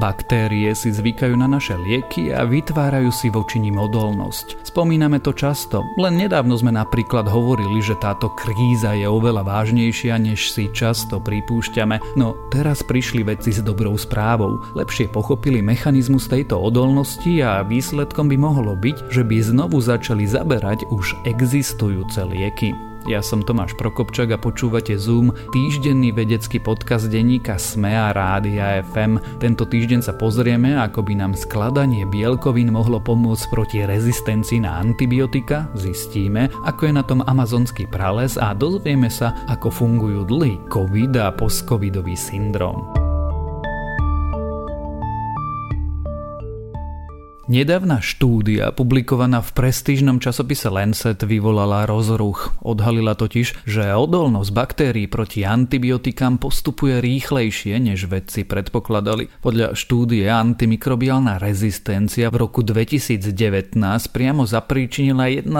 Baktérie si zvykajú na naše lieky a vytvárajú si voči nim odolnosť. Spomíname to často, len nedávno sme napríklad hovorili, že táto kríza je oveľa vážnejšia, než si často pripúšťame, no teraz prišli vedci s dobrou správou. Lepšie pochopili mechanizmus tejto odolnosti a výsledkom by mohlo byť, že by znovu začali zaberať už existujúce lieky. Ja som Tomáš Prokopčak a počúvate Zoom, týždenný vedecký podcast denníka SME a Rádia FM. Tento týždeň sa pozrieme, ako by nám skladanie bielkovín mohlo pomôcť proti rezistencii na antibiotika, zistíme, ako je na tom amazonský prales a dozvieme sa, ako fungujú dlhý COVID a postcovidový syndrom. Nedávna štúdia, publikovaná v prestížnom časopise Lancet, vyvolala rozruch. Odhalila totiž, že odolnosť baktérií proti antibiotikám postupuje rýchlejšie, než vedci predpokladali. Podľa štúdie antimikrobiálna rezistencia v roku 2019 priamo zapríčinila 1,3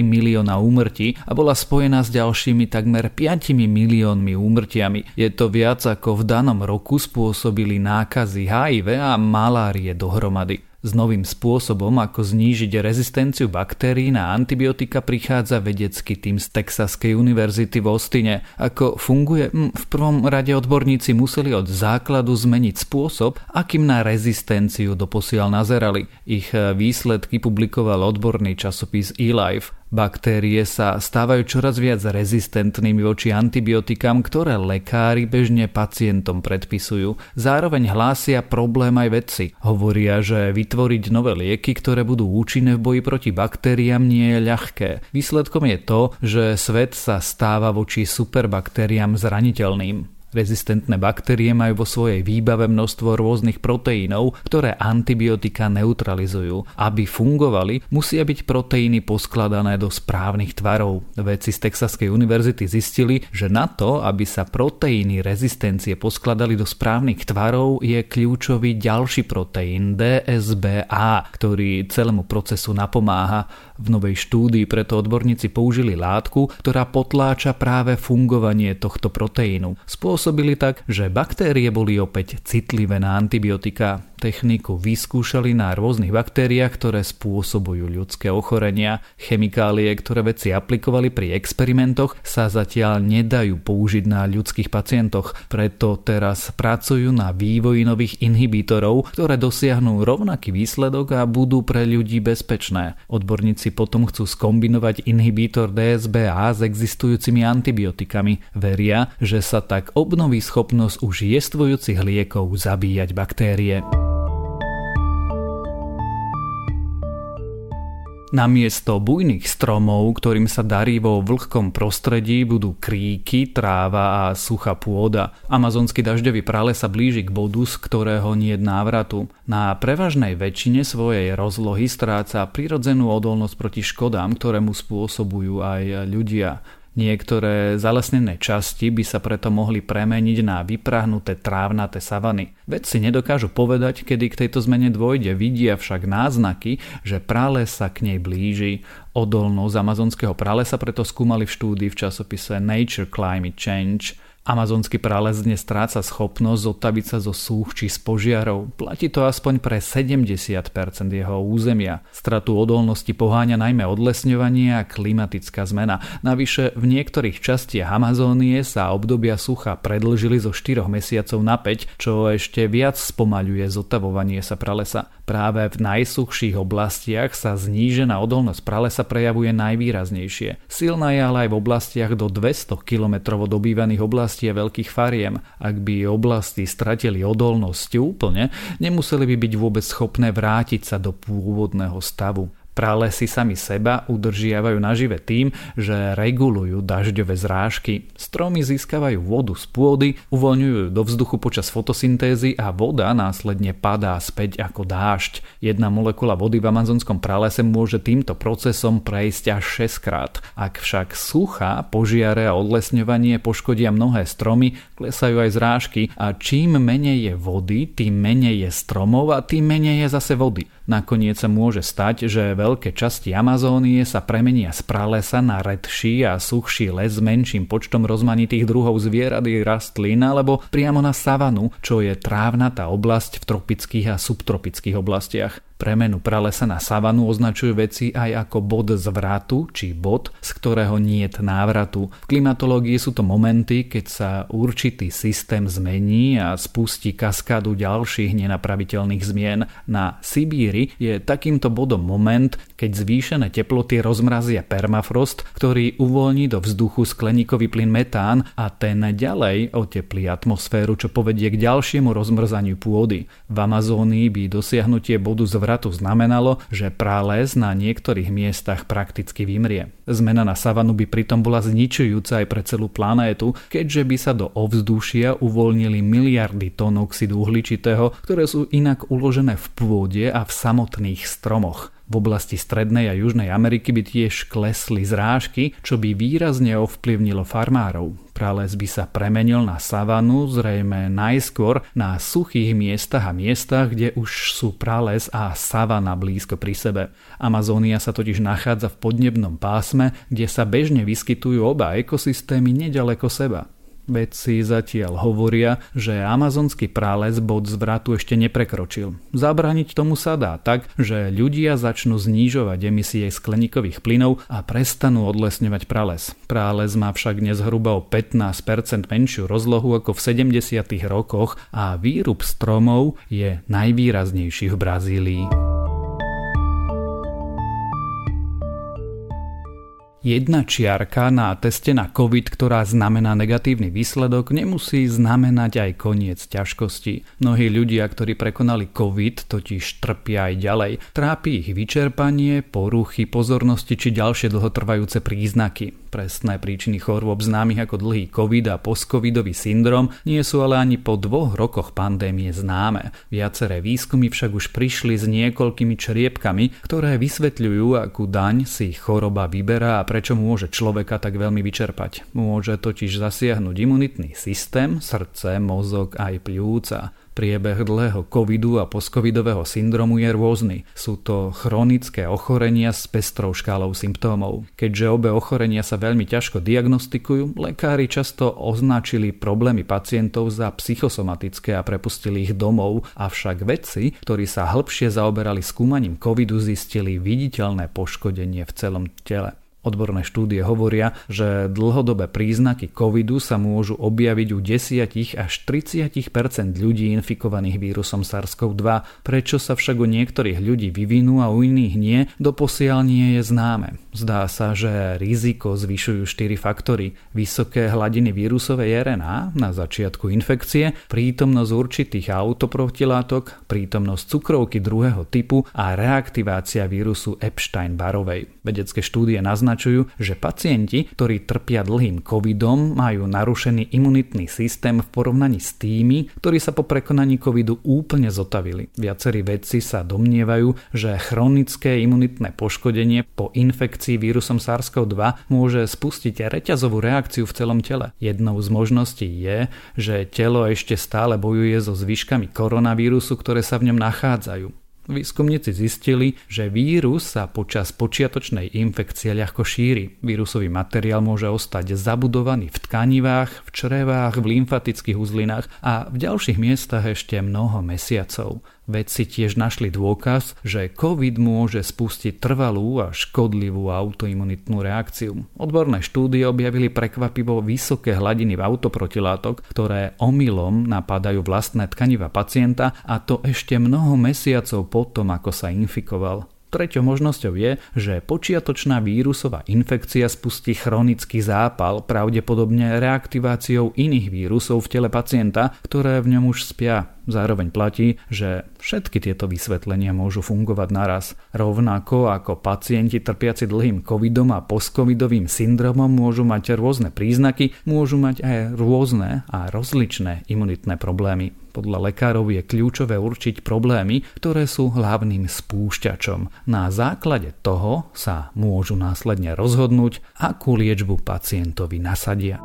milióna úmrtí a bola spojená s ďalšími takmer 5 miliónmi úmrtiami. Je to viac ako v danom roku spôsobili nákazy HIV a malárie dohromady. S novým spôsobom, ako znížiť rezistenciu baktérií na antibiotika prichádza vedecký tým z Texaskej univerzity v Ostine. Ako funguje? Hm, v prvom rade odborníci museli od základu zmeniť spôsob, akým na rezistenciu doposiaľ nazerali. Ich výsledky publikoval odborný časopis eLife. Baktérie sa stávajú čoraz viac rezistentnými voči antibiotikám, ktoré lekári bežne pacientom predpisujú. Zároveň hlásia problém aj vedci. Hovoria, že vytvoriť nové lieky, ktoré budú účinné v boji proti baktériám nie je ľahké. Výsledkom je to, že svet sa stáva voči superbaktériám zraniteľným. Rezistentné baktérie majú vo svojej výbave množstvo rôznych proteínov, ktoré antibiotika neutralizujú. Aby fungovali, musia byť proteíny poskladané do správnych tvarov. Vedci z Texaskej univerzity zistili, že na to, aby sa proteíny rezistencie poskladali do správnych tvarov, je kľúčový ďalší proteín DSBA, ktorý celému procesu napomáha. V novej štúdii preto odborníci použili látku, ktorá potláča práve fungovanie tohto proteínu. Spôsobili tak, že baktérie boli opäť citlivé na antibiotika. Techniku vyskúšali na rôznych baktériách, ktoré spôsobujú ľudské ochorenia. Chemikálie, ktoré vedci aplikovali pri experimentoch, sa zatiaľ nedajú použiť na ľudských pacientoch, preto teraz pracujú na vývoji nových inhibítorov, ktoré dosiahnu rovnaký výsledok a budú pre ľudí bezpečné. Odborníci potom chcú skombinovať inhibítor DSBA s existujúcimi antibiotikami. Veria, že sa tak obnoví schopnosť už jestvujúcich liekov zabíjať baktérie. Namiesto bujných stromov, ktorým sa darí vo vlhkom prostredí, budú kríky, tráva a suchá pôda. Amazonský dažďový prale sa blíži k bodu, z ktorého nie je návratu. Na prevažnej väčšine svojej rozlohy stráca prirodzenú odolnosť proti škodám, ktoré mu spôsobujú aj ľudia. Niektoré zalesnené časti by sa preto mohli premeniť na vyprahnuté trávnaté savany. Vedci nedokážu povedať, kedy k tejto zmene dôjde, vidia však náznaky, že prales sa k nej blíži. Odolnosť amazonského pralesa preto skúmali v štúdii v časopise Nature Climate Change – Amazonský prales dnes stráca schopnosť zotaviť sa zo súch či z požiarov. Platí to aspoň pre 70% jeho územia. Stratu odolnosti poháňa najmä odlesňovanie a klimatická zmena. Navyše v niektorých častiach Amazónie sa obdobia sucha predlžili zo 4 mesiacov na 5, čo ešte viac spomaľuje zotavovanie sa pralesa. Práve v najsuchších oblastiach sa znížená odolnosť pralesa prejavuje najvýraznejšie. Silná je ale aj v oblastiach do 200 km od obývaných oblastí a veľkých fariem. Ak by oblasti stratili odolnosť úplne, nemuseli by byť vôbec schopné vrátiť sa do pôvodného stavu. Pralesy sami seba udržiavajú nažive tým, že regulujú dažďové zrážky. Stromy získavajú vodu z pôdy, uvoľňujú do vzduchu počas fotosyntézy a voda následne padá späť ako dážď. Jedna molekula vody v amazonskom pralese môže týmto procesom prejsť až 6 krát. Ak však suchá, požiare a odlesňovanie poškodia mnohé stromy, klesajú aj zrážky a čím menej je vody, tým menej je stromov a tým menej je zase vody. Nakoniec sa môže stať, že veľké časti Amazónie sa premenia z pralesa na redší a suchší les s menším počtom rozmanitých druhov zvierat i rastlín alebo priamo na savanu, čo je trávnatá oblasť v tropických a subtropických oblastiach. Premenu pralesa na savanu označujú veci aj ako bod zvratu či bod, z ktorého niet návratu. V klimatológii sú to momenty, keď sa určitý systém zmení a spustí kaskádu ďalších nenapraviteľných zmien. Na Sibíri je takýmto bodom moment, keď zvýšené teploty rozmrazia permafrost, ktorý uvoľní do vzduchu skleníkový plyn metán a ten ďalej oteplí atmosféru, čo povedie k ďalšiemu rozmrzaniu pôdy. V Amazónii by dosiahnutie bodu zvratu vratu znamenalo, že prales na niektorých miestach prakticky vymrie. Zmena na savanu by pritom bola zničujúca aj pre celú planétu, keďže by sa do ovzdušia uvoľnili miliardy tón oxidu uhličitého, ktoré sú inak uložené v pôde a v samotných stromoch. V oblasti Strednej a Južnej Ameriky by tiež klesli zrážky, čo by výrazne ovplyvnilo farmárov. Prales by sa premenil na savanu, zrejme najskôr na suchých miestach a miestach, kde už sú prales a savana blízko pri sebe. Amazónia sa totiž nachádza v podnebnom pásme, kde sa bežne vyskytujú oba ekosystémy nedaleko seba. Vedci zatiaľ hovoria, že amazonský prales bod zvratu ešte neprekročil. Zabraniť tomu sa dá tak, že ľudia začnú znižovať emisie skleníkových plynov a prestanú odlesňovať prales. Prales má však dnes hruba o 15% menšiu rozlohu ako v 70. rokoch a výrub stromov je najvýraznejší v Brazílii. Jedna čiarka na teste na COVID, ktorá znamená negatívny výsledok, nemusí znamenať aj koniec ťažkosti. Mnohí ľudia, ktorí prekonali COVID, totiž trpia aj ďalej. Trápi ich vyčerpanie, poruchy pozornosti či ďalšie dlhotrvajúce príznaky. Presné príčiny chorôb známych ako dlhý COVID a postcovidový syndrom nie sú ale ani po dvoch rokoch pandémie známe. Viaceré výskumy však už prišli s niekoľkými čriepkami, ktoré vysvetľujú, akú daň si choroba vyberá a prečo môže človeka tak veľmi vyčerpať. Môže totiž zasiahnuť imunitný systém, srdce, mozog aj pľúca. Priebeh dlhého covidu a postcovidového syndromu je rôzny. Sú to chronické ochorenia s pestrou škálou symptómov. Keďže obe ochorenia sa veľmi ťažko diagnostikujú, lekári často označili problémy pacientov za psychosomatické a prepustili ich domov, avšak vedci, ktorí sa hĺbšie zaoberali skúmaním covidu, zistili viditeľné poškodenie v celom tele. Odborné štúdie hovoria, že dlhodobé príznaky covidu sa môžu objaviť u 10 až 30% ľudí infikovaných vírusom SARS-CoV-2. Prečo sa však u niektorých ľudí vyvinú a u iných nie, doposiaľ nie je známe. Zdá sa, že riziko zvyšujú 4 faktory. Vysoké hladiny vírusovej RNA na začiatku infekcie, prítomnosť určitých autoprotilátok, prítomnosť cukrovky druhého typu a reaktivácia vírusu Epstein-Barovej. Vedecké štúdie naznačujú, že pacienti, ktorí trpia dlhým covidom, majú narušený imunitný systém v porovnaní s tými, ktorí sa po prekonaní covidu úplne zotavili. Viacerí vedci sa domnievajú, že chronické imunitné poškodenie po infekcii vírusom SARS-CoV-2 môže spustiť reťazovú reakciu v celom tele. Jednou z možností je, že telo ešte stále bojuje so zvyškami koronavírusu, ktoré sa v ňom nachádzajú. Výskumníci zistili, že vírus sa počas počiatočnej infekcie ľahko šíri. Vírusový materiál môže ostať zabudovaný v tkanivách, v črevách, v lymfatických uzlinách a v ďalších miestach ešte mnoho mesiacov. Vedci tiež našli dôkaz, že COVID môže spustiť trvalú a škodlivú autoimunitnú reakciu. Odborné štúdie objavili prekvapivo vysoké hladiny v autoprotilátok, ktoré omylom napadajú vlastné tkaniva pacienta a to ešte mnoho mesiacov potom, ako sa infikoval. Treťou možnosťou je, že počiatočná vírusová infekcia spustí chronický zápal, pravdepodobne reaktiváciou iných vírusov v tele pacienta, ktoré v ňom už spia. Zároveň platí, že všetky tieto vysvetlenia môžu fungovať naraz. Rovnako ako pacienti trpiaci dlhým covidom a postcovidovým syndromom môžu mať rôzne príznaky, môžu mať aj rôzne a rozličné imunitné problémy. Podľa lekárov je kľúčové určiť problémy, ktoré sú hlavným spúšťačom. Na základe toho sa môžu následne rozhodnúť, akú liečbu pacientovi nasadia.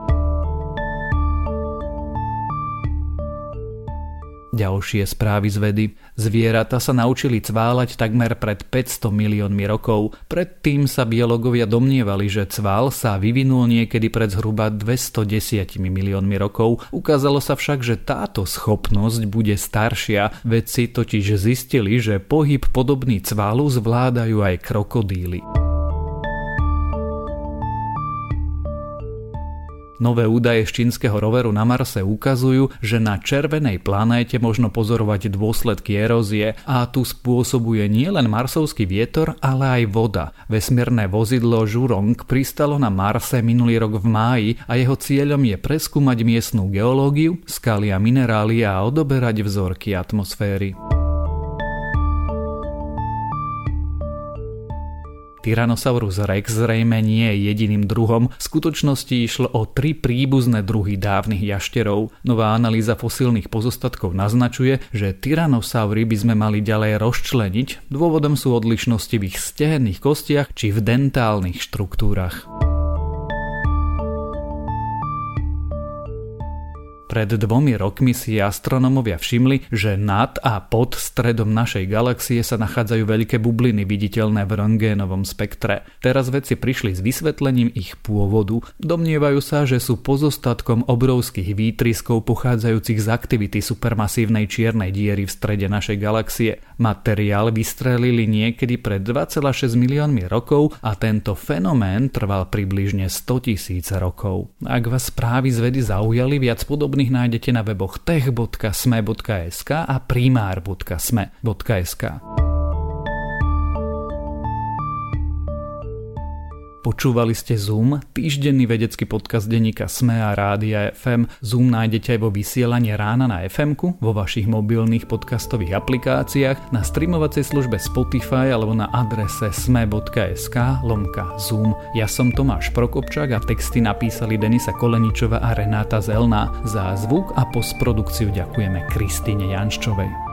Ďalšie správy z vedy. Zvieratá sa naučili cváľať takmer pred 500 miliónmi rokov. Predtým sa biológovia domnievali, že cvál sa vyvinul niekedy pred zhruba 210 miliónmi rokov. Ukázalo sa však, že táto schopnosť bude staršia. Vedci totiž zistili, že pohyb podobný cválu zvládajú aj krokodíly. Nové údaje z čínskeho roveru na Marse ukazujú, že na červenej planéte možno pozorovať dôsledky erózie a tu spôsobuje nielen marsovský vietor, ale aj voda. Vesmírne vozidlo Zhurong pristalo na Marse minulý rok v máji a jeho cieľom je preskúmať miestnú geológiu, skaly a minerály a odoberať vzorky atmosféry. Tyrannosaurus rex zrejme nie je jediným druhom, v skutočnosti išlo o tri príbuzné druhy dávnych jašterov. Nová analýza fosílnych pozostatkov naznačuje, že tyrannosaury by sme mali ďalej rozčleniť, dôvodom sú odlišnosti v ich stehenných kostiach či v dentálnych štruktúrach. Pred dvomi rokmi si astronomovia všimli, že nad a pod stredom našej galaxie sa nachádzajú veľké bubliny viditeľné v röntgénovom spektre. Teraz vedci prišli s vysvetlením ich pôvodu. Domnievajú sa, že sú pozostatkom obrovských výtriskov pochádzajúcich z aktivity supermasívnej čiernej diery v strede našej galaxie. Materiál vystrelili niekedy pred 2,6 miliónmi rokov a tento fenomén trval približne 100 tisíc rokov. Ak vás správy z vedy zaujali, viac podobných Podobných nájdete na weboch tech.sme.sk a primár.sme.sk. Počúvali ste Zoom, týždenný vedecký podcast denníka Sme a Rádia FM. Zoom nájdete aj vo vysielaní rána na fm vo vašich mobilných podcastových aplikáciách, na streamovacej službe Spotify alebo na adrese sme.sk lomka Zoom. Ja som Tomáš Prokopčák a texty napísali Denisa Koleničova a Renáta Zelná. Za zvuk a postprodukciu ďakujeme Kristine Janščovej.